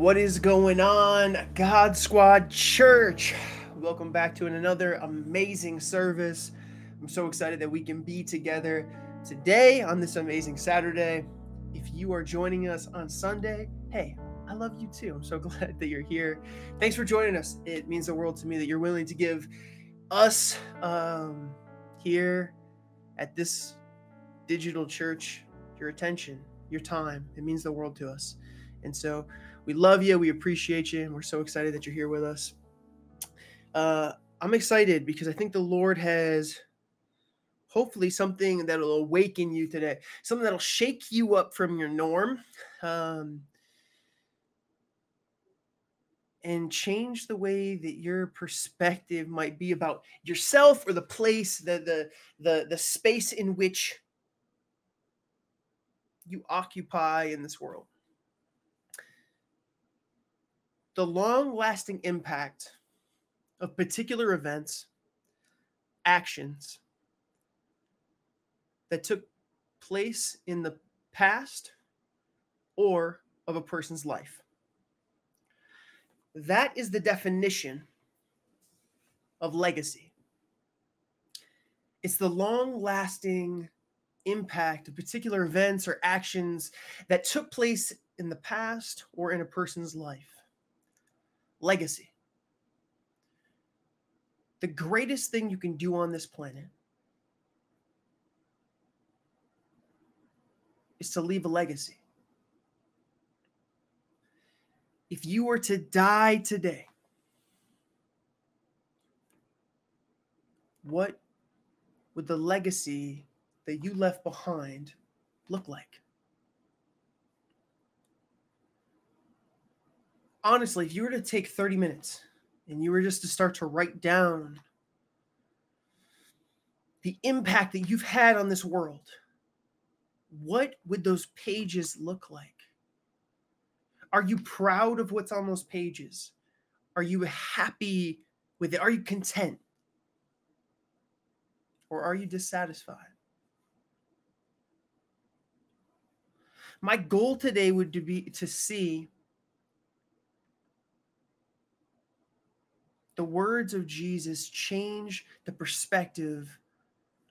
What is going on, God Squad Church? Welcome back to another amazing service. I'm so excited that we can be together today on this amazing Saturday. If you are joining us on Sunday, hey, I love you too. I'm so glad that you're here. Thanks for joining us. It means the world to me that you're willing to give us um, here at this digital church your attention, your time. It means the world to us. And so we love you. We appreciate you. And we're so excited that you're here with us. Uh, I'm excited because I think the Lord has hopefully something that'll awaken you today, something that'll shake you up from your norm. Um, and change the way that your perspective might be about yourself or the place the the the, the space in which you occupy in this world the long lasting impact of particular events, actions that took place in the past or of a person's life. That is the definition of legacy. It's the long lasting impact of particular events or actions that took place in the past or in a person's life legacy. The greatest thing you can do on this planet is to leave a legacy. If you were to die today, what would the legacy that you left behind look like? Honestly, if you were to take 30 minutes and you were just to start to write down the impact that you've had on this world, what would those pages look like? Are you proud of what's on those pages? Are you happy with it? Are you content? Or are you dissatisfied? My goal today would be to see the words of Jesus change the perspective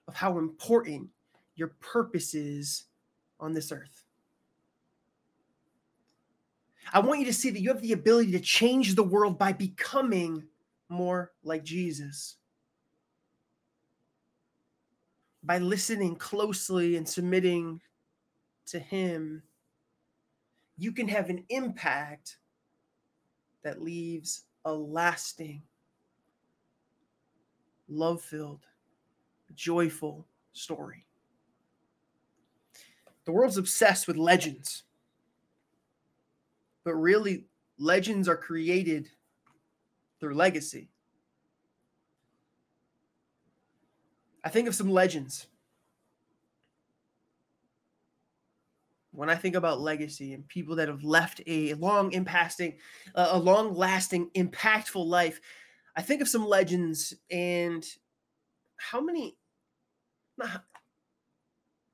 of how important your purpose is on this earth. I want you to see that you have the ability to change the world by becoming more like Jesus. By listening closely and submitting to Him, you can have an impact that leaves a lasting love filled, joyful story. The world's obsessed with legends, but really, legends are created through legacy. I think of some legends. When I think about legacy and people that have left a long impacting, a long lasting, impactful life, I think of some legends and how many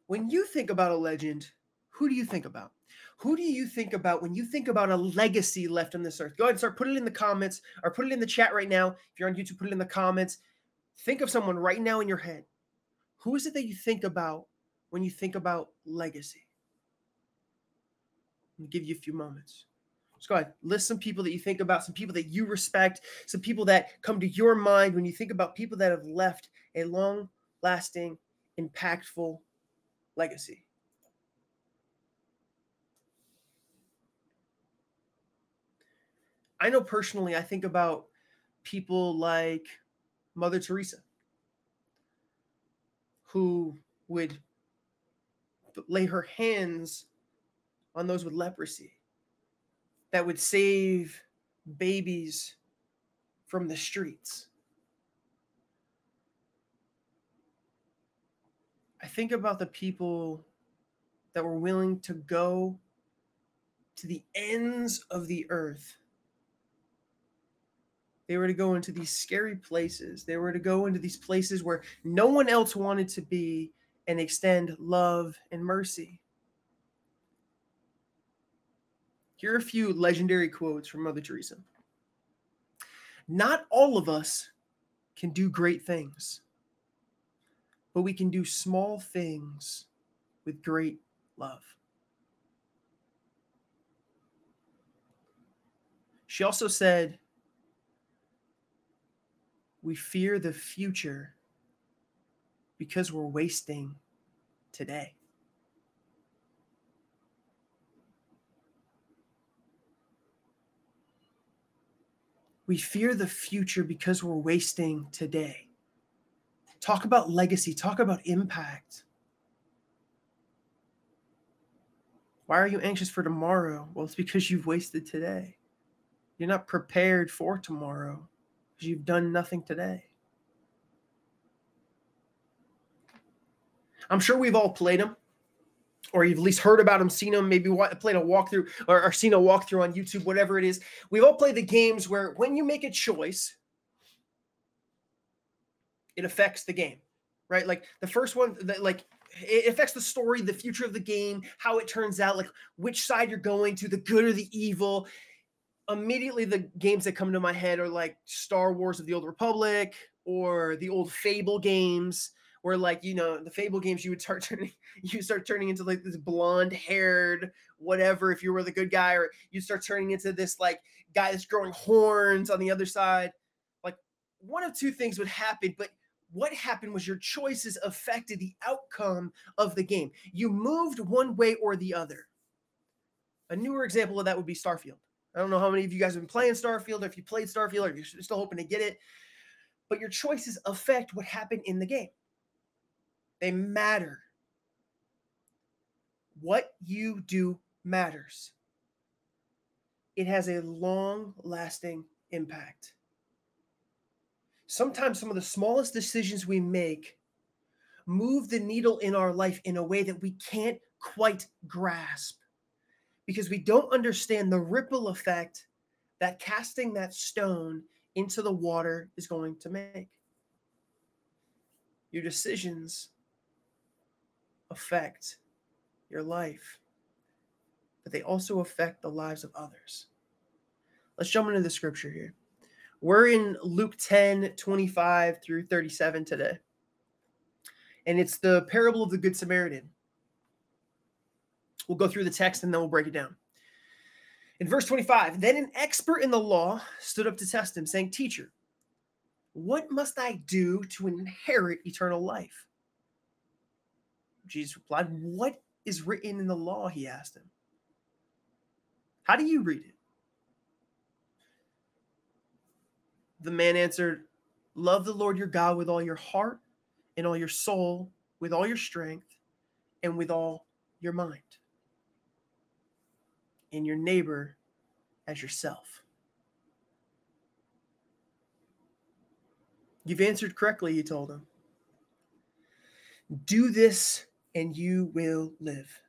when you think about a legend, who do you think about? Who do you think about when you think about a legacy left on this earth? Go ahead and start put it in the comments or put it in the chat right now. If you're on YouTube, put it in the comments. Think of someone right now in your head. Who is it that you think about when you think about legacy? I'll give you a few moments. Let's go ahead. List some people that you think about, some people that you respect, some people that come to your mind when you think about people that have left a long lasting, impactful legacy. I know personally, I think about people like Mother Teresa, who would lay her hands on those with leprosy that would save babies from the streets. I think about the people that were willing to go to the ends of the earth. They were to go into these scary places. They were to go into these places where no one else wanted to be and extend love and mercy. Here are a few legendary quotes from Mother Teresa. Not all of us can do great things, but we can do small things with great love. She also said, We fear the future because we're wasting today. We fear the future because we're wasting today. Talk about legacy, talk about impact. Why are you anxious for tomorrow? Well, it's because you've wasted today. You're not prepared for tomorrow because you've done nothing today. I'm sure we've all played them, or you've at least heard about them, seen them, maybe played a walkthrough or, or seen a walkthrough on YouTube, whatever it is. We've all played the games where when you make a choice, it affects the game, right? Like the first one, that like it affects the story, the future of the game, how it turns out, like which side you're going to, the good or the evil. Immediately, the games that come to my head are like Star Wars of the Old Republic or the old Fable games, where like you know the Fable games, you would start turning, you start turning into like this blonde haired whatever if you were the good guy, or you start turning into this like guy that's growing horns on the other side. Like one of two things would happen, but what happened was your choices affected the outcome of the game. You moved one way or the other. A newer example of that would be Starfield. I don't know how many of you guys have been playing Starfield, or if you played Starfield, or you're still hoping to get it, but your choices affect what happened in the game. They matter. What you do matters. It has a long lasting impact sometimes some of the smallest decisions we make move the needle in our life in a way that we can't quite grasp because we don't understand the ripple effect that casting that stone into the water is going to make. Your decisions affect your life, but they also affect the lives of others. Let's jump into the scripture here. We're in Luke 10, 25 through 37 today. And it's the parable of the Good Samaritan. We'll go through the text and then we'll break it down. In verse 25, then an expert in the law stood up to test him, saying, Teacher, what must I do to inherit eternal life? Jesus replied, What is written in the law? He asked him. How do you read it? The man answered, Love the Lord your God with all your heart and all your soul, with all your strength, and with all your mind, and your neighbor as yourself. You've answered correctly, he told him. Do this and you will live.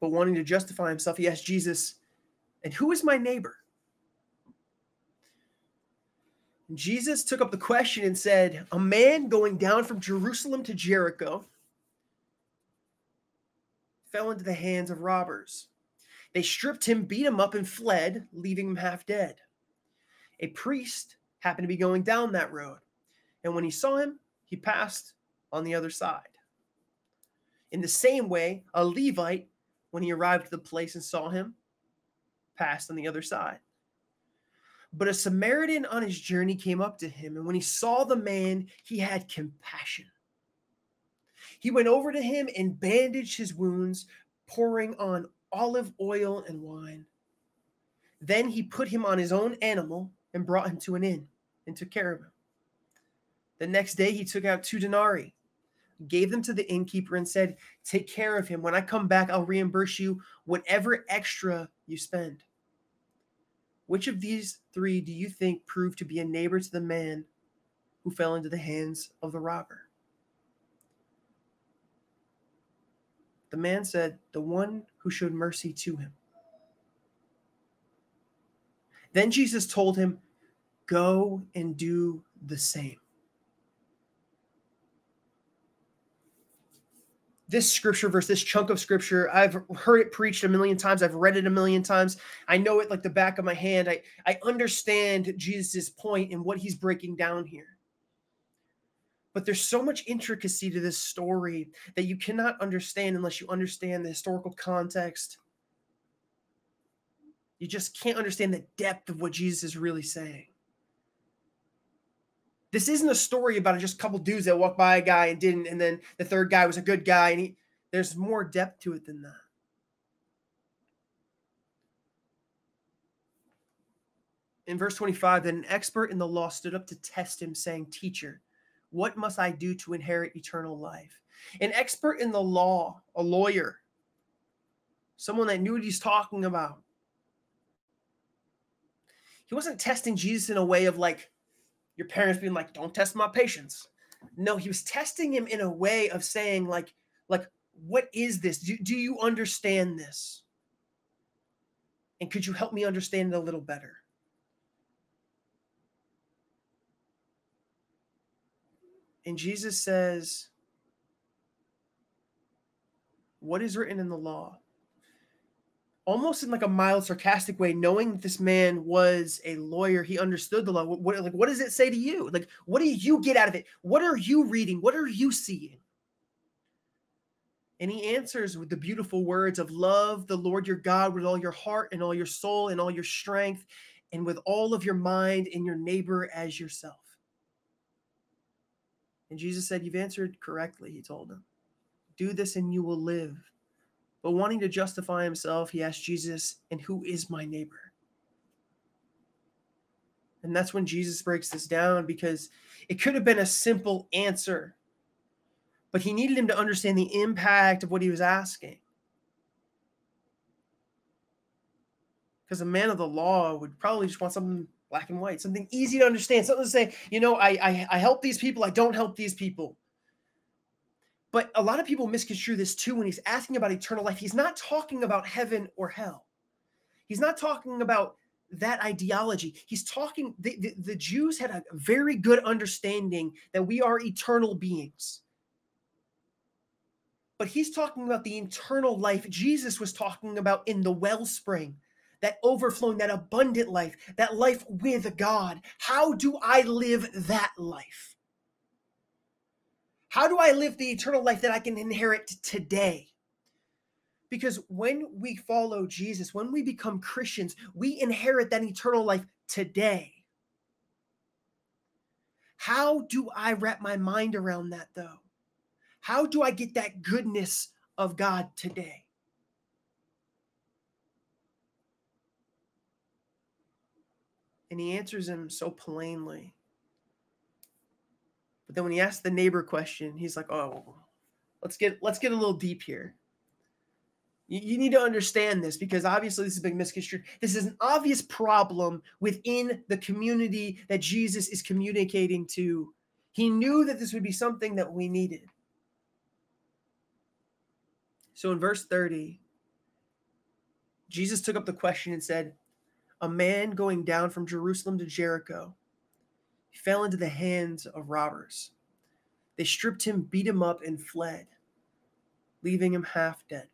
But wanting to justify himself, he asked Jesus, and who is my neighbor? Jesus took up the question and said, A man going down from Jerusalem to Jericho fell into the hands of robbers. They stripped him, beat him up, and fled, leaving him half dead. A priest happened to be going down that road, and when he saw him, he passed on the other side. In the same way, a Levite, when he arrived at the place and saw him, passed on the other side. But a Samaritan on his journey came up to him, and when he saw the man, he had compassion. He went over to him and bandaged his wounds, pouring on olive oil and wine. Then he put him on his own animal and brought him to an inn and took care of him. The next day he took out two denarii, gave them to the innkeeper, and said, Take care of him. When I come back, I'll reimburse you whatever extra you spend. Which of these three do you think proved to be a neighbor to the man who fell into the hands of the robber? The man said, The one who showed mercy to him. Then Jesus told him, Go and do the same. This scripture verse, this chunk of scripture, I've heard it preached a million times. I've read it a million times. I know it like the back of my hand. I, I understand Jesus' point and what he's breaking down here. But there's so much intricacy to this story that you cannot understand unless you understand the historical context. You just can't understand the depth of what Jesus is really saying. This isn't a story about just a couple dudes that walked by a guy and didn't, and then the third guy was a good guy, and he, there's more depth to it than that. In verse 25, then an expert in the law stood up to test him, saying, Teacher, what must I do to inherit eternal life? An expert in the law, a lawyer, someone that knew what he's talking about. He wasn't testing Jesus in a way of like, your parents being like, don't test my patience. No, he was testing him in a way of saying, like, like, what is this? Do, do you understand this? And could you help me understand it a little better? And Jesus says, What is written in the law? Almost in like a mild sarcastic way knowing that this man was a lawyer he understood the law what, like what does it say to you? Like what do you get out of it? What are you reading? What are you seeing? And he answers with the beautiful words of love the lord your god with all your heart and all your soul and all your strength and with all of your mind and your neighbor as yourself. And jesus said you've answered correctly he told him do this and you will live but wanting to justify himself, he asked Jesus, And who is my neighbor? And that's when Jesus breaks this down because it could have been a simple answer, but he needed him to understand the impact of what he was asking. Because a man of the law would probably just want something black and white, something easy to understand, something to say, you know, I, I, I help these people, I don't help these people. But a lot of people misconstrue this too when he's asking about eternal life. He's not talking about heaven or hell. He's not talking about that ideology. He's talking, the, the, the, Jews had a very good understanding that we are eternal beings. But he's talking about the eternal life Jesus was talking about in the wellspring, that overflowing, that abundant life, that life with God. How do I live that life? How do I live the eternal life that I can inherit today? Because when we follow Jesus, when we become Christians, we inherit that eternal life today. How do I wrap my mind around that though? How do I get that goodness of God today? And he answers him so plainly. But then when he asked the neighbor question, he's like, "Oh, let's get let's get a little deep here. You, you need to understand this because obviously this is a big misconstrued. This is an obvious problem within the community that Jesus is communicating to. He knew that this would be something that we needed. So in verse 30, Jesus took up the question and said, A man going down from Jerusalem to Jericho fell into the hands of robbers. They stripped him, beat him up, and fled, leaving him half dead.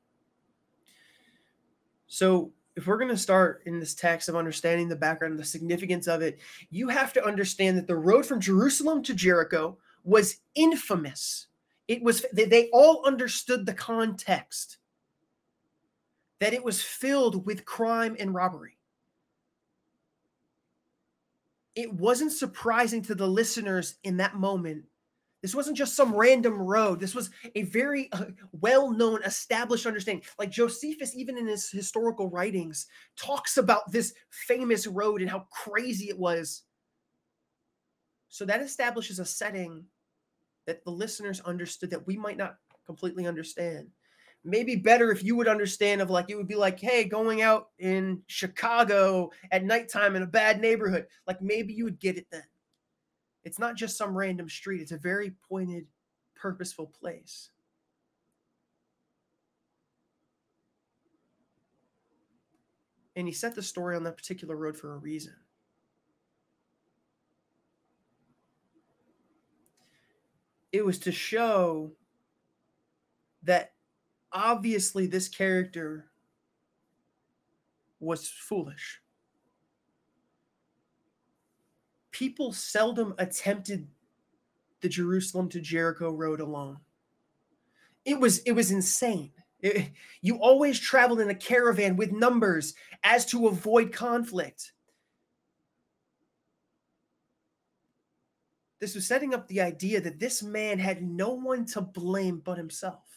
So, if we're going to start in this text of understanding the background and the significance of it, you have to understand that the road from Jerusalem to Jericho was infamous. It was they all understood the context that it was filled with crime and robbery it wasn't surprising to the listeners in that moment. This wasn't just some random road. This was a very uh, well known, established understanding. Like Josephus, even in his historical writings, talks about this famous road and how crazy it was. So that establishes a setting that the listeners understood that we might not completely understand maybe better if you would understand of like it would be like hey going out in chicago at nighttime in a bad neighborhood. Like maybe you would get it then. It's not just some random street. It's a very pointed purposeful place. And he set the story on that particular road for a reason. It was to show that obviously this character was foolish. People seldom attempted the Jerusalem to Jericho road alone. It was it was insane. It, you always traveled in a caravan with numbers as to avoid conflict. This was setting up the idea that this man had no one to blame but himself.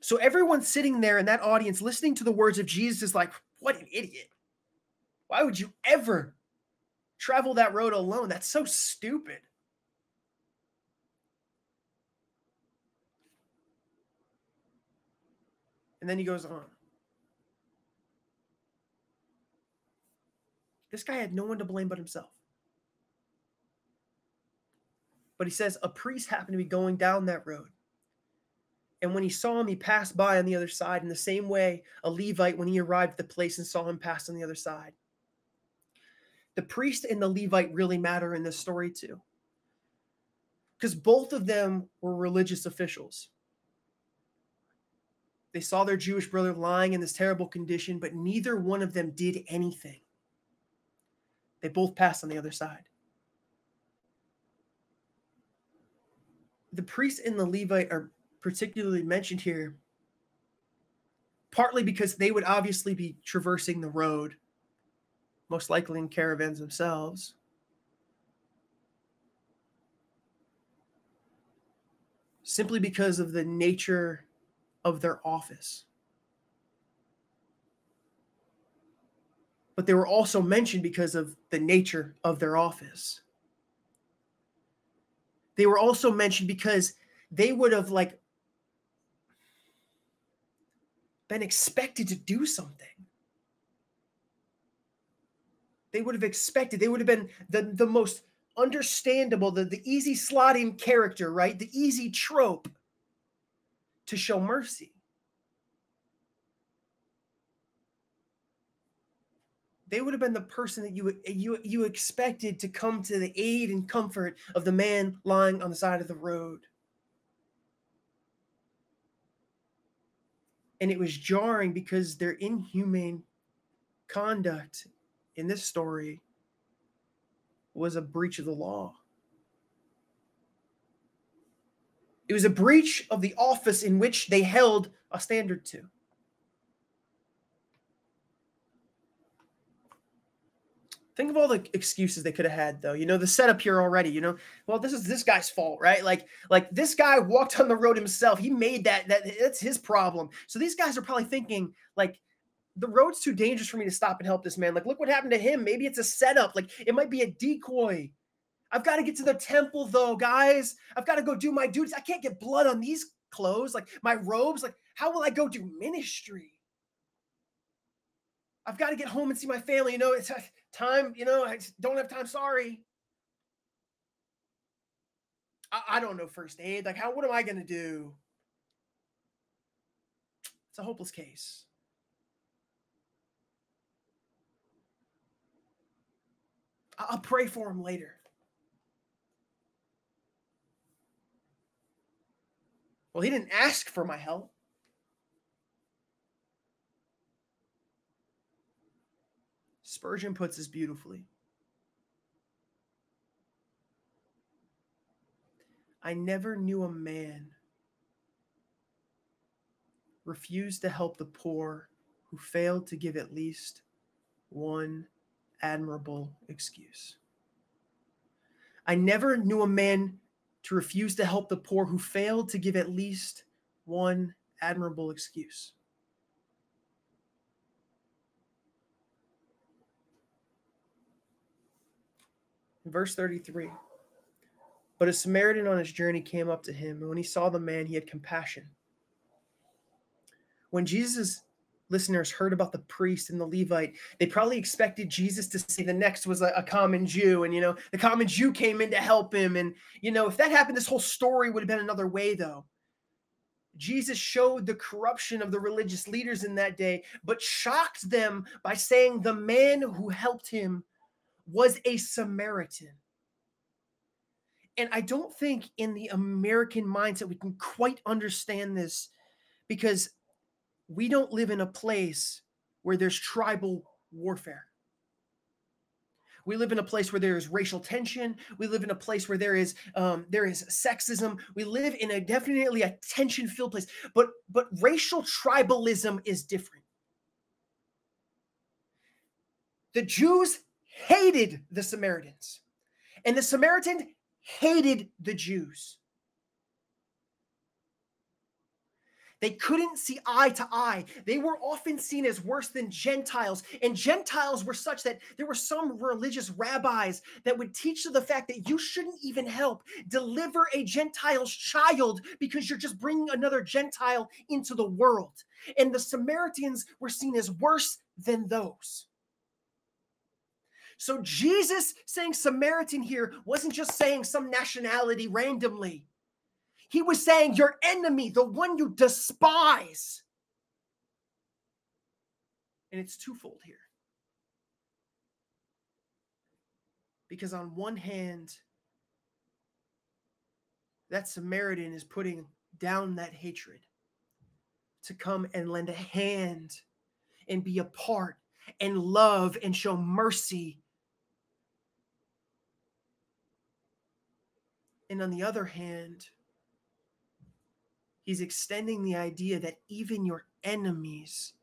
So everyone sitting there in that audience listening to the words of Jesus is like, what an idiot. Why would you ever travel that road alone? That's so stupid. And then he goes on. This guy had no one to blame but himself. But he says a priest happened to be going down that road. And when he saw him, he passed by on the other side in the same way a Levite, when he arrived at the place and saw him, passed on the other side. The priest and the Levite really matter in this story, too. Because both of them were religious officials. They saw their Jewish brother lying in this terrible condition, but neither one of them did anything. They both passed on the other side. The priest and the Levite are particularly mentioned here, partly because they would obviously be traversing the road, most likely in caravans themselves. Simply because of the nature of their office. But they were also mentioned because of the nature of their office. They were also mentioned because they would have like been expected to do something. They would have expected, they would have been the, the most understandable, the, the easy slotting character, right? The easy trope to show mercy. They would have been the person that you you you expected to come to the aid and comfort of the man lying on the side of the road. And it was jarring because their inhumane conduct in this story was a breach of the law. It was a breach of the office in which they held a standard to. Think of all the excuses they could have had, though. You know, the setup here already. You know, well, this is this guy's fault, right? Like, like this guy walked on the road himself. He made that. That that's his problem. So these guys are probably thinking, like, the road's too dangerous for me to stop and help this man. Like, look what happened to him. Maybe it's a setup. Like, it might be a decoy. I've got to get to the temple though, guys. I've got to go do my duties. I can't get blood on these clothes, like my robes. Like, how will I go do ministry? I've got to get home and see my family. You know, it's time, you know, I don't have time. Sorry. I, I don't know first aid. Like, how, what am I going to do? It's a hopeless case. I'll pray for him later. Well, he didn't ask for my help. Spurgeon puts this beautifully. I never knew a man refuse to help the poor who failed to give at least one admirable excuse. I never knew a man to refuse to help the poor who failed to give at least one admirable excuse. Verse 33 But a Samaritan on his journey came up to him, and when he saw the man, he had compassion. When Jesus listeners heard about the priest and the Levite, they probably expected Jesus to say the next was a, a, common Jew. And, you know, the common Jew came in to help him. And, you know, if that happened, this whole story would have been another way, though. Jesus showed the corruption of the religious leaders in that day, but shocked them by saying the man who helped him was a Samaritan. and I don't think in the American mindset we can quite understand this because we don't live in a place where there's tribal warfare. We live in a place where there is racial tension. We live in a place where there is um, there is sexism. We live in a definitely a tension-filled place. But but racial tribalism is different. The Jews hated the Samaritans, and the Samaritan hated the Jews. They couldn't see eye to eye. They were often seen as worse than Gentiles. And Gentiles were such that there were some religious rabbis that would teach to the fact that you shouldn't even help deliver a Gentile's child because you're just bringing another Gentile into the world. And the Samaritans were seen as worse than those. So Jesus saying Samaritan here wasn't just saying some nationality randomly. He was saying, Your enemy, the one you despise. And it's twofold here. Because on one hand, that Samaritan is putting down that hatred to come and lend a hand and be a part and love and show mercy. And on the other hand, He's extending the idea that even your enemies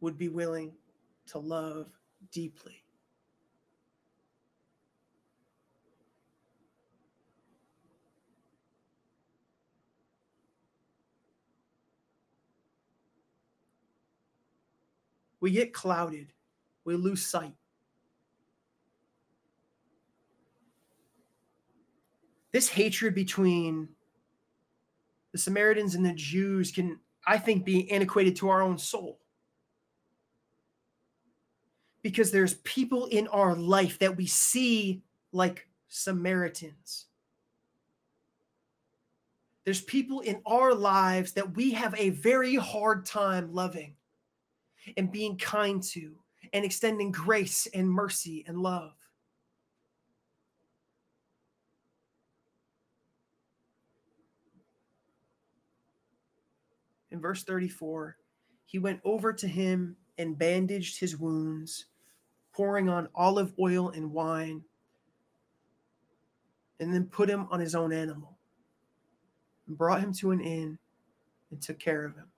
would be willing to love deeply. We get clouded, we lose sight this hatred between the Samaritans and the Jews can, I think, be antiquated to our own soul. Because there's people in our life that we see like Samaritans. There's people in our lives that we have a very hard time loving and being kind to and extending grace and mercy and love. In verse 34, he went over to him and bandaged his wounds, pouring on olive oil and wine, and then put him on his own animal, and brought him to an inn and took care of him.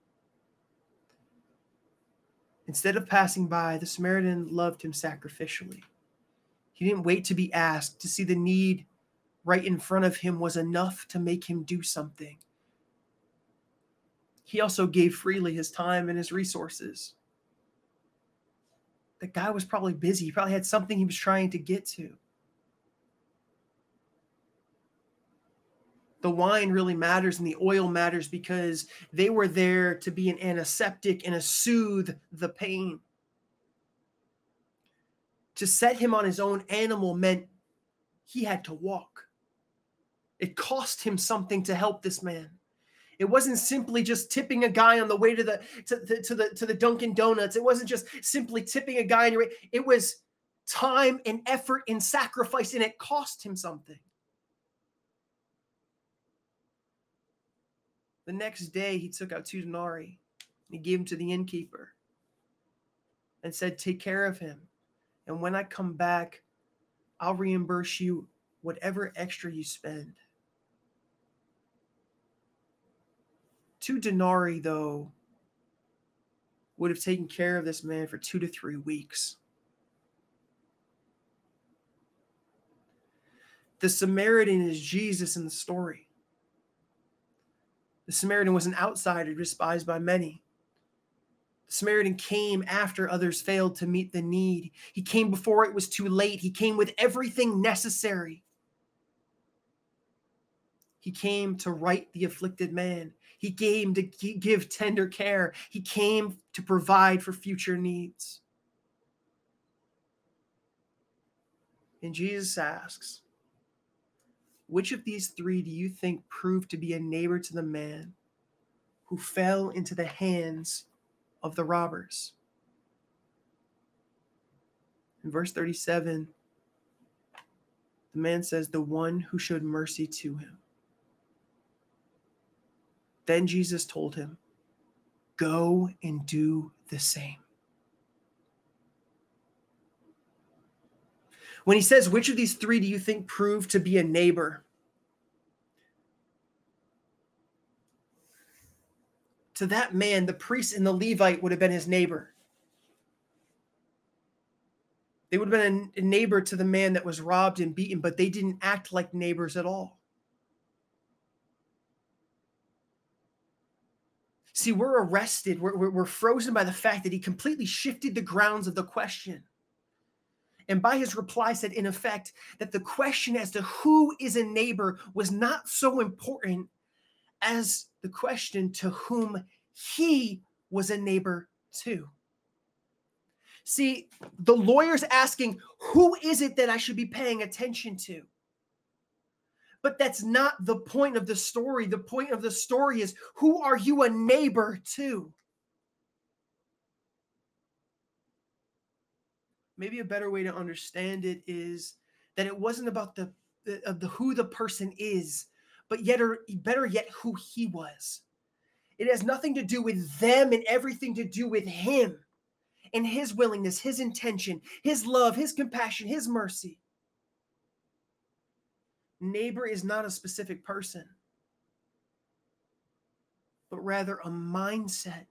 Instead of passing by, the Samaritan loved him sacrificially. He didn't wait to be asked to see the need right in front of him was enough to make him do something he also gave freely his time and his resources. The guy was probably busy. He probably had something he was trying to get to. The wine really matters and the oil matters because they were there to be an antiseptic and to soothe the pain. To set him on his own animal meant he had to walk. It cost him something to help this man. It wasn't simply just tipping a guy on the way to the to, to, to the to the Dunkin' Donuts. It wasn't just simply tipping a guy on your way. It was time and effort and sacrifice, and it cost him something. The next day, he took out two denarii and he gave them to the innkeeper and said, Take care of him. And when I come back, I'll reimburse you whatever extra you spend. Two denarii, though, would have taken care of this man for two to three weeks. The Samaritan is Jesus in the story. The Samaritan was an outsider despised by many. The Samaritan came after others failed to meet the need. He came before it was too late. He came with everything necessary. He came to right the afflicted man. He came to give tender care. He came to provide for future needs. And Jesus asks, Which of these three do you think proved to be a neighbor to the man who fell into the hands of the robbers? In verse 37, The man says, The one who showed mercy to him. Then Jesus told him, Go and do the same. When he says, Which of these three do you think proved to be a neighbor? To that man, the priest and the Levite would have been his neighbor. They would have been a neighbor to the man that was robbed and beaten, but they didn't act like neighbors at all. See, we're arrested. We're, we're, frozen by the fact that he completely shifted the grounds of the question. And by his reply, said, in effect, that the question as to who is a neighbor was not so important as the question to whom he was a neighbor to. See, the lawyer's asking, who is it that I should be paying attention to? But that's not the point of the story. The point of the story is, who are you a neighbor to? Maybe a better way to understand it is that it wasn't about the, the of the who the person is, but yet or better yet who he was. It has nothing to do with them and everything to do with him and his willingness, his intention, his love, his compassion, his mercy. Neighbor is not a specific person, but rather a mindset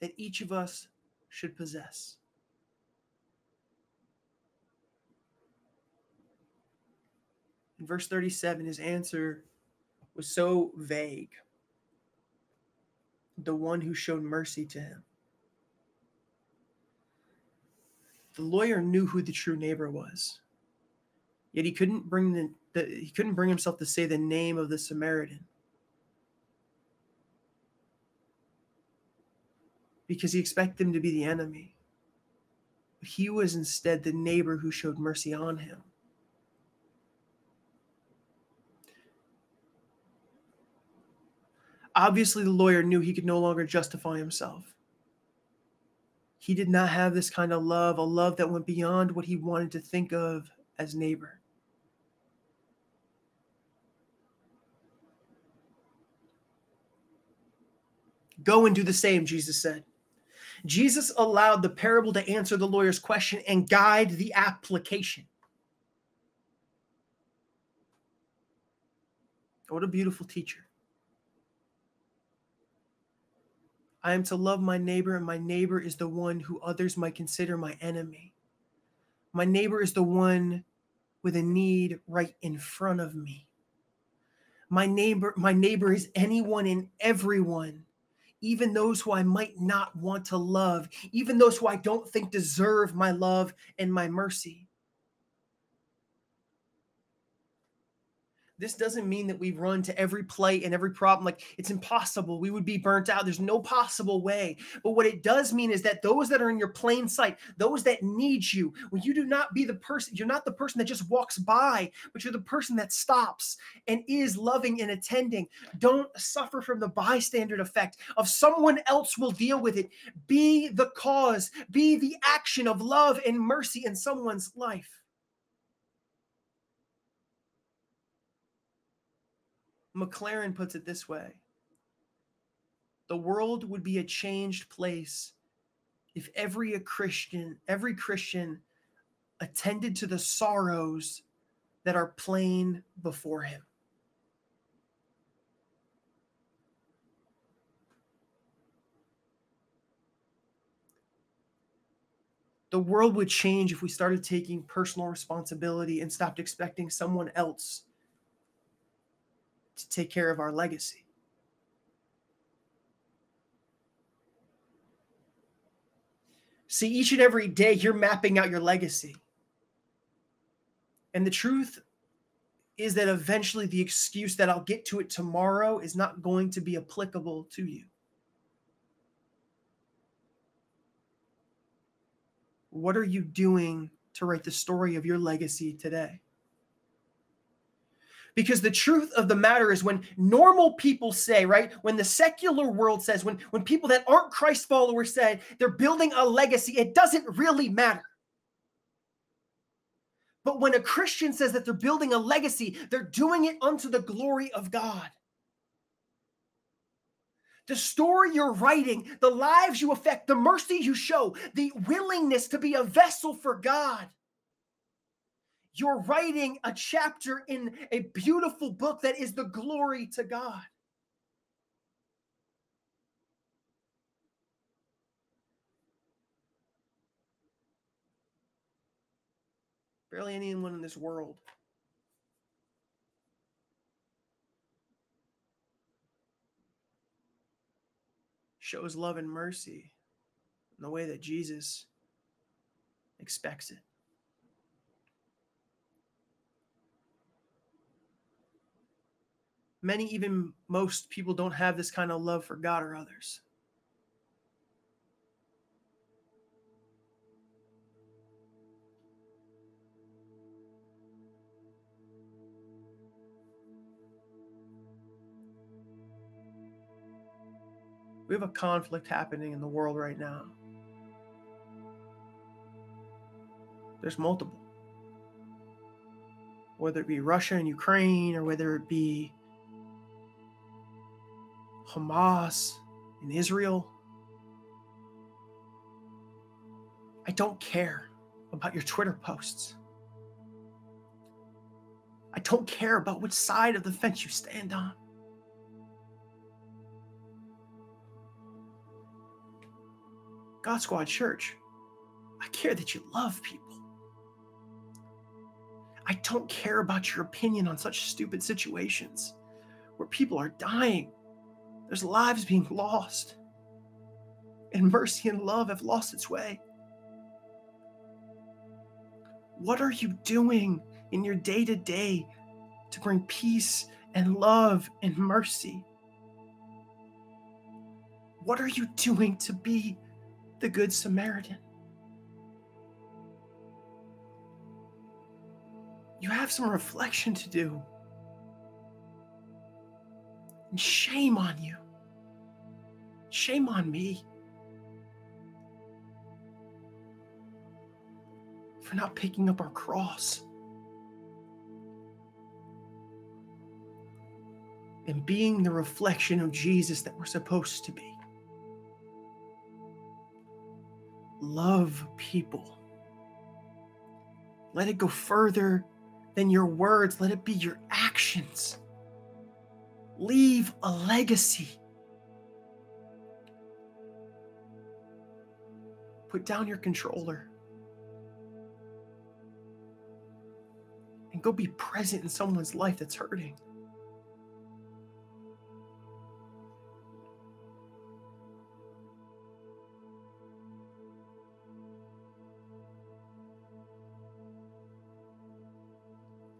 that each of us should possess. In verse 37, his answer was so vague. The one who showed mercy to him. The lawyer knew who the true neighbor was. Yet he couldn't bring the, the he couldn't bring himself to say the name of the Samaritan. Because he expected him to be the enemy. But he was instead the neighbor who showed mercy on him. Obviously, the lawyer knew he could no longer justify himself. He did not have this kind of love, a love that went beyond what he wanted to think of as neighbor. Go and do the same, Jesus said. Jesus allowed the parable to answer the lawyer's question and guide the application. What a beautiful teacher. I am to love my neighbor, and my neighbor is the one who others might consider my enemy. My neighbor is the one with a need right in front of me. My neighbor, my neighbor is anyone and everyone, even those who I might not want to love, even those who I don't think deserve my love and my mercy. This doesn't mean that we run to every plight and every problem. Like it's impossible. We would be burnt out. There's no possible way. But what it does mean is that those that are in your plain sight those that need you when you do not be the person you're not the person that just walks by but you're the person that stops and is loving and attending. Don't suffer from the bystander effect of someone else will deal with it. Be the cause. Be the action of love and mercy in someone's life Maclaren puts it this way The world would be a changed place if every Christian, every Christian attended to the sorrows that are plain before him. The world would change if we started taking personal responsibility and stopped expecting someone else to take care of our legacy. See, each and every day you're mapping out your legacy. And the truth is that eventually the excuse that I'll get to it tomorrow is not going to be applicable to you. What are you doing to write the story of your legacy today? Because the truth of the matter is when normal people say right when the secular world says when when people that aren't christ followers say they're building a legacy it doesn't really matter But when a Christian says that they're building a legacy, they're doing it unto the glory of God. The story you're writing, the lives you affect, the mercy you show, the willingness to be a vessel for God. You're writing a chapter in a beautiful book that is the glory to God. Barely anyone in this world shows love and mercy in the way that Jesus expects it. Many, even most people, don't have this kind of love for God or others. We have a conflict happening in the world right now. There's multiple. Whether it be Russia and Ukraine, or whether it be Hamas in Israel. I don't care about your Twitter posts. I don't care about which side of the fence you stand on. God Squad Church, I care that you love people. I don't care about your opinion on such stupid situations where people are dying. There's lives being lost. And mercy and love have lost its way. What are you doing in your day to day to bring peace and love and mercy? What are you doing to be the Good Samaritan. You have some reflection to do. And shame on you. Shame on me for not picking up our cross and being the reflection of Jesus that we're supposed to be. love people. Let it go further than your words, let it be your actions. Leave a legacy. Put down your controller and go be present in someone's life that's hurting.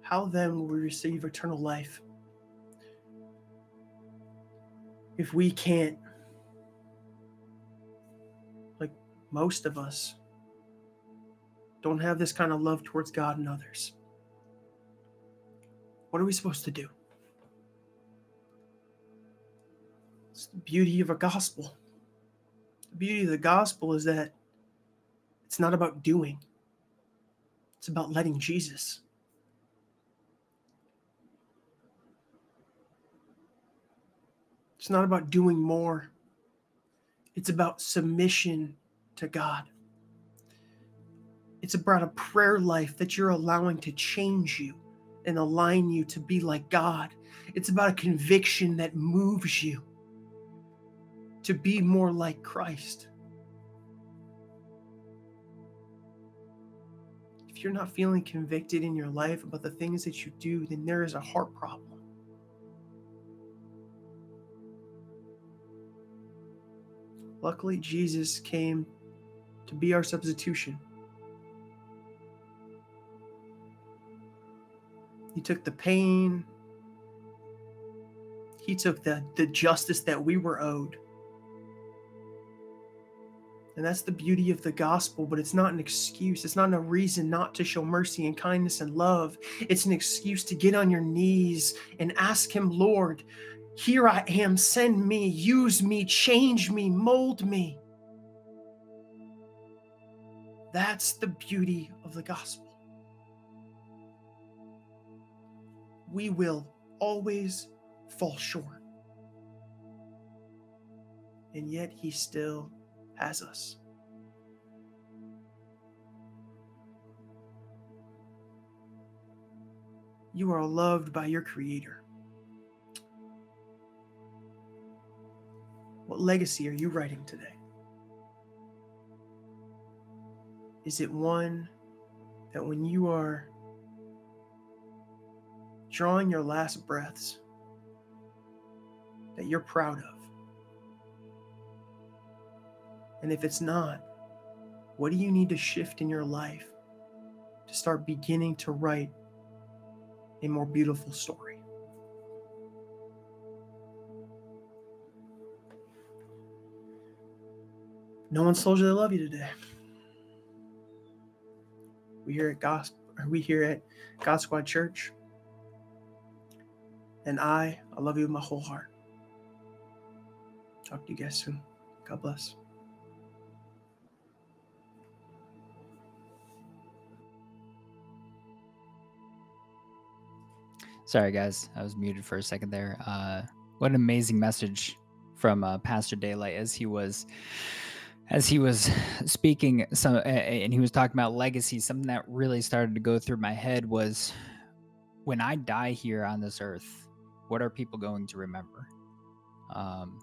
how then will we receive eternal life if we can't, like most of us, don't have this kind of love towards God and others? What are we supposed to do? It's the beauty of a gospel. The beauty of the gospel is that it's not about doing, it's about letting Jesus. It's not about doing more, it's about submission to God. It's about a prayer life that you're allowing to change you and align you to be like God. It's about a conviction that moves you to be more like Christ. If you're not feeling convicted in your life about the things that you do, then there is a heart problem. Luckily, Jesus came to be our substitution. He took the pain, He took the, the justice that we were owed. And that's the beauty of the gospel, but it's not an excuse. It's not a reason not to show mercy and kindness and love. It's an excuse to get on your knees and ask Him, Lord, here I am, send me, use me, change me, mold me. That's the beauty of the gospel. we will always fall short. And yet he still has us. You are loved by your Creator. What legacy are you writing today? Is it one that when you are drawing your last breaths, that you're proud of? And if it's not, what do you need to shift in your life to start beginning to write a more beautiful story? No one's told you they love you today. We here at Gospel, we here at God Squad Church, and I, I love you with my whole heart. Talk to you guys soon. God bless. Sorry, guys, I was muted for a second there. Uh, what an amazing message from uh, Pastor Daelyte as he was as he was speaking some and he was talking about legacy something that really started to go through my head was when i die here on this earth what are people going to remember? Um,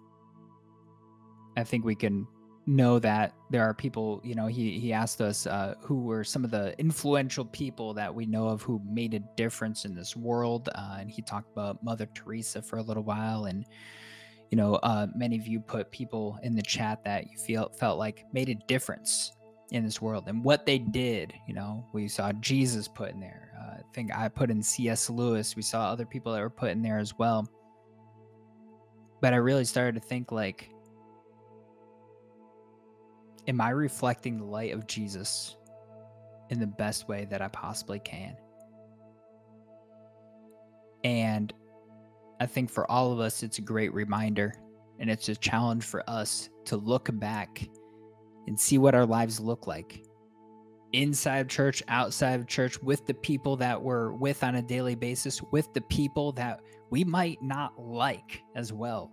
i think we can know that there are people you know he he asked us uh, who were some of the influential people that we know of who made a difference in this world uh, and he talked about mother teresa for a little while and you know, uh, many of you put people in the chat that you feel felt like made a difference in this world and what they did. You know, we saw Jesus put in there. Uh, I think I put in C.S. Lewis. We saw other people that were put in there as well. But I really started to think like, am I reflecting the light of Jesus in the best way that I possibly can? And I think for all of us, it's a great reminder and it's a challenge for us to look back and see what our lives look like inside of church, outside of church, with the people that we're with on a daily basis, with the people that we might not like as well.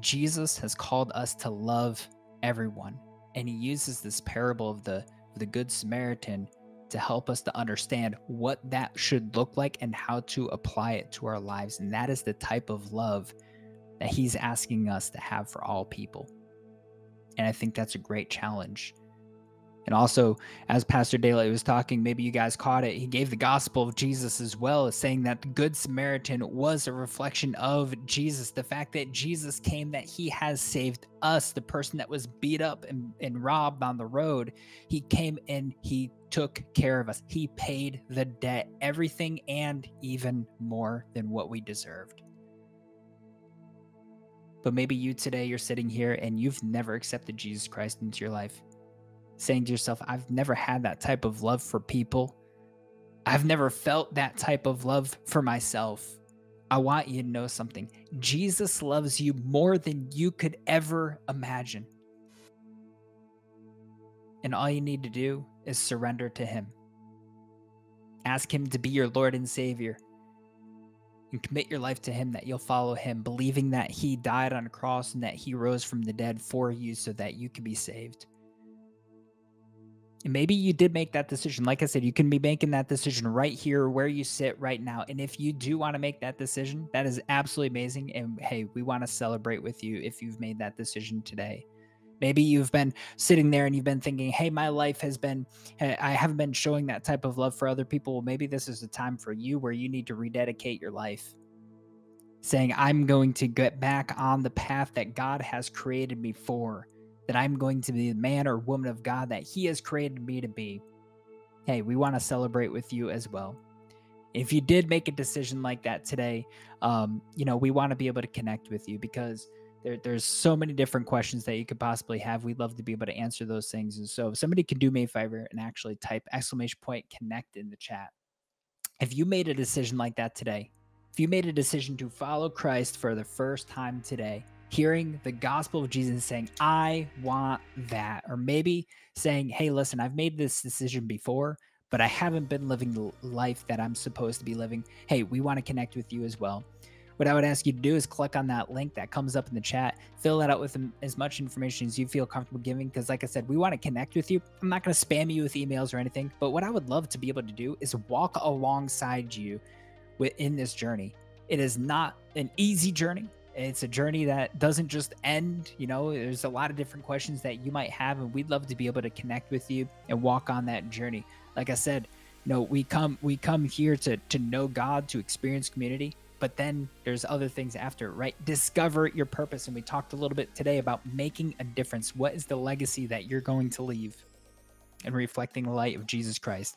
Jesus has called us to love everyone, and he uses this parable of the of the good Samaritan to help us to understand what that should look like and how to apply it to our lives. And that is the type of love that He's asking us to have for all people. And I think that's a great challenge. And also, as Pastor Daelyte was talking, maybe you guys caught it. He gave the gospel of Jesus as well, saying that the Good Samaritan was a reflection of Jesus. The fact that Jesus came, that he has saved us, the person that was beat up and, and robbed on the road. He came and he took care of us. He paid the debt, everything and even more than what we deserved. But maybe you today, you're sitting here and you've never accepted Jesus Christ into your life, saying to yourself, I've never had that type of love for people. I've never felt that type of love for myself. I want you to know something Jesus loves you more than you could ever imagine. And all you need to do is surrender to Him. Ask Him to be your Lord and Savior. And commit your life to Him that you'll follow Him, believing that He died on a cross and that He rose from the dead for you so that you could be saved. Maybe you did make that decision. Like I said, you can be making that decision right here where you sit right now. And if you do want to make that decision, that is absolutely amazing. And hey, we want to celebrate with you if you've made that decision today. Maybe you've been sitting there and you've been thinking, hey, my life has been, eh, I haven't been showing that type of love for other people. Well, maybe this is a time for you where you need to rededicate your life. Saying, I'm going to get back on the path that God has created me for, that I'm going to be the man or woman of God that He has created me to be. Hey, we want to celebrate with you as well. If you did make a decision like that today, um, you know, we want to be able to connect with you because there, there's so many different questions that you could possibly have. We'd love to be able to answer those things. And so if somebody can do me a favor and actually type exclamation point connect in the chat. If you made a decision like that today, if you made a decision to follow Christ for the first time today, hearing the gospel of Jesus saying, I want that, or maybe saying, Hey, listen, I've made this decision before, but I haven't been living the life that I'm supposed to be living. Hey, we want to connect with you as well. What I would ask you to do is click on that link that comes up in the chat, fill that out with as much information as you feel comfortable giving. Because, like I said, we want to connect with you. I'm not going to spam you with emails or anything, but what I would love to be able to do is walk alongside you in this journey. It is not an easy journey. It's a journey that doesn't just end. You know, there's a lot of different questions that you might have, and we'd love to be able to connect with you and walk on that journey. Like I said, you know, we come we come here to to know God, to experience community, but then there's other things after, right? Discover your purpose, and we talked a little bit today about making a difference. What is the legacy that you're going to leave, and reflecting the light of Jesus Christ.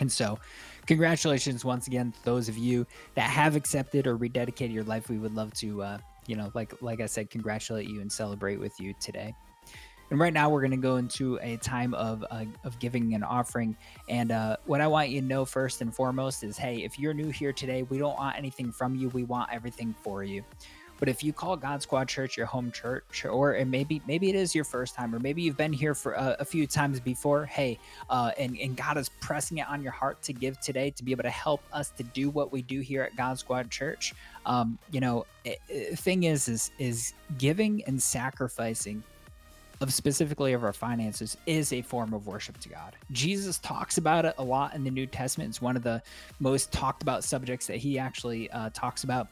And so, congratulations once again to those of you that have accepted or rededicated your life. We would love to, uh, you know, like like I said, congratulate you and celebrate with you today. And right now, we're going to go into a time of uh, of giving an offering. And uh, what I want you to know first and foremost is, hey, if you're new here today, we don't want anything from you. We want everything for you. But if you call God Squad Church your home church, or maybe maybe it is your first time, or maybe you've been here for a, a few times before, hey, uh, and and God is pressing it on your heart to give today to be able to help us to do what we do here at God Squad Church. Um, you know, it, it, thing is, is is giving and sacrificing of specifically of our finances is a form of worship to God. Jesus talks about it a lot in the New Testament. It's one of the most talked about subjects that he actually uh, talks about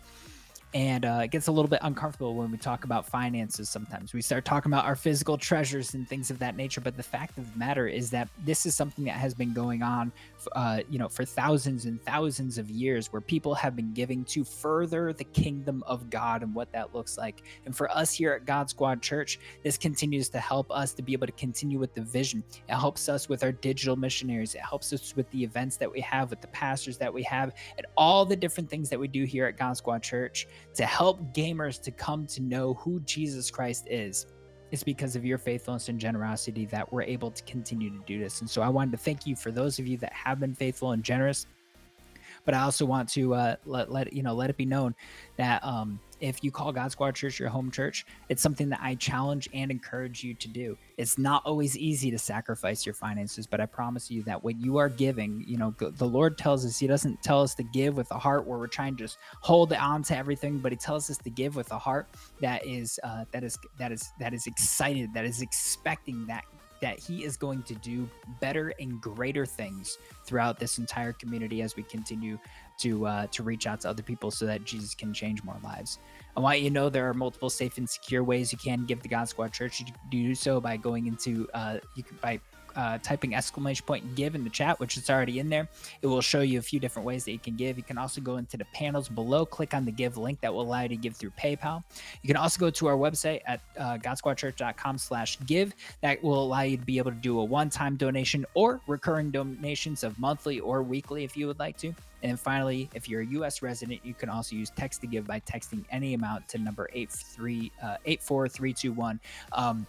and uh, it gets a little bit uncomfortable when we talk about finances sometimes. We start talking about our physical treasures and things of that nature but the fact of the matter is that this is something that has been going on uh, you know for thousands and thousands of years where people have been giving to further the kingdom of god and what that looks like. And for us here at god squad church this continues to help us to be able to continue with the vision. It helps us with our digital missionaries. It helps us with the events that we have with the pastors that we have and all the different things that we do here at god squad church to help gamers to come to know who Jesus Christ is. It's because of your faithfulness and generosity that we're able to continue to do this. And so I wanted to thank you for those of you that have been faithful and generous but I also want to uh, let let you know let it be known that um, if you call God Squad Church your home church, it's something that I challenge and encourage you to do. It's not always easy to sacrifice your finances, but I promise you that when you are giving, you know, the Lord tells us He doesn't tell us to give with a heart where we're trying to just hold on to everything, but He tells us to give with a heart that is uh, that is that is that is excited, that is expecting that that he is going to do better and greater things throughout this entire community as we continue to uh, to reach out to other people so that Jesus can change more lives. I want you to know there are multiple safe and secure ways you can give the God Squad Church. You do so by going into uh, you can by uh, typing exclamation point give in the chat, which is already in there. It will show you a few different ways that you can give. You can also go into the panels below, click on the give link that will allow you to give through PayPal. You can also go to our website at uh, godsquadchurch.com slash give. That will allow you to be able to do a one-time donation or recurring donations of monthly or weekly if you would like to. And finally, if you're a U.S. resident, you can also use text to give by texting any amount to number 83, uh, 84321. Um,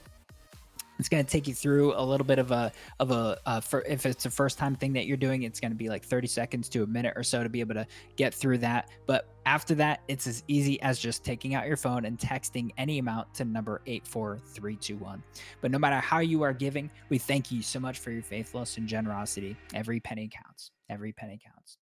it's going to take you through a little bit of a of a uh, for if it's a first time thing that you're doing it's going to be like 30 seconds to a minute or so to be able to get through that. But after that it's as easy as just taking out your phone and texting any amount to number 84321 but no matter how you are giving we thank you so much for your faithfulness and generosity. Every penny counts. Every penny counts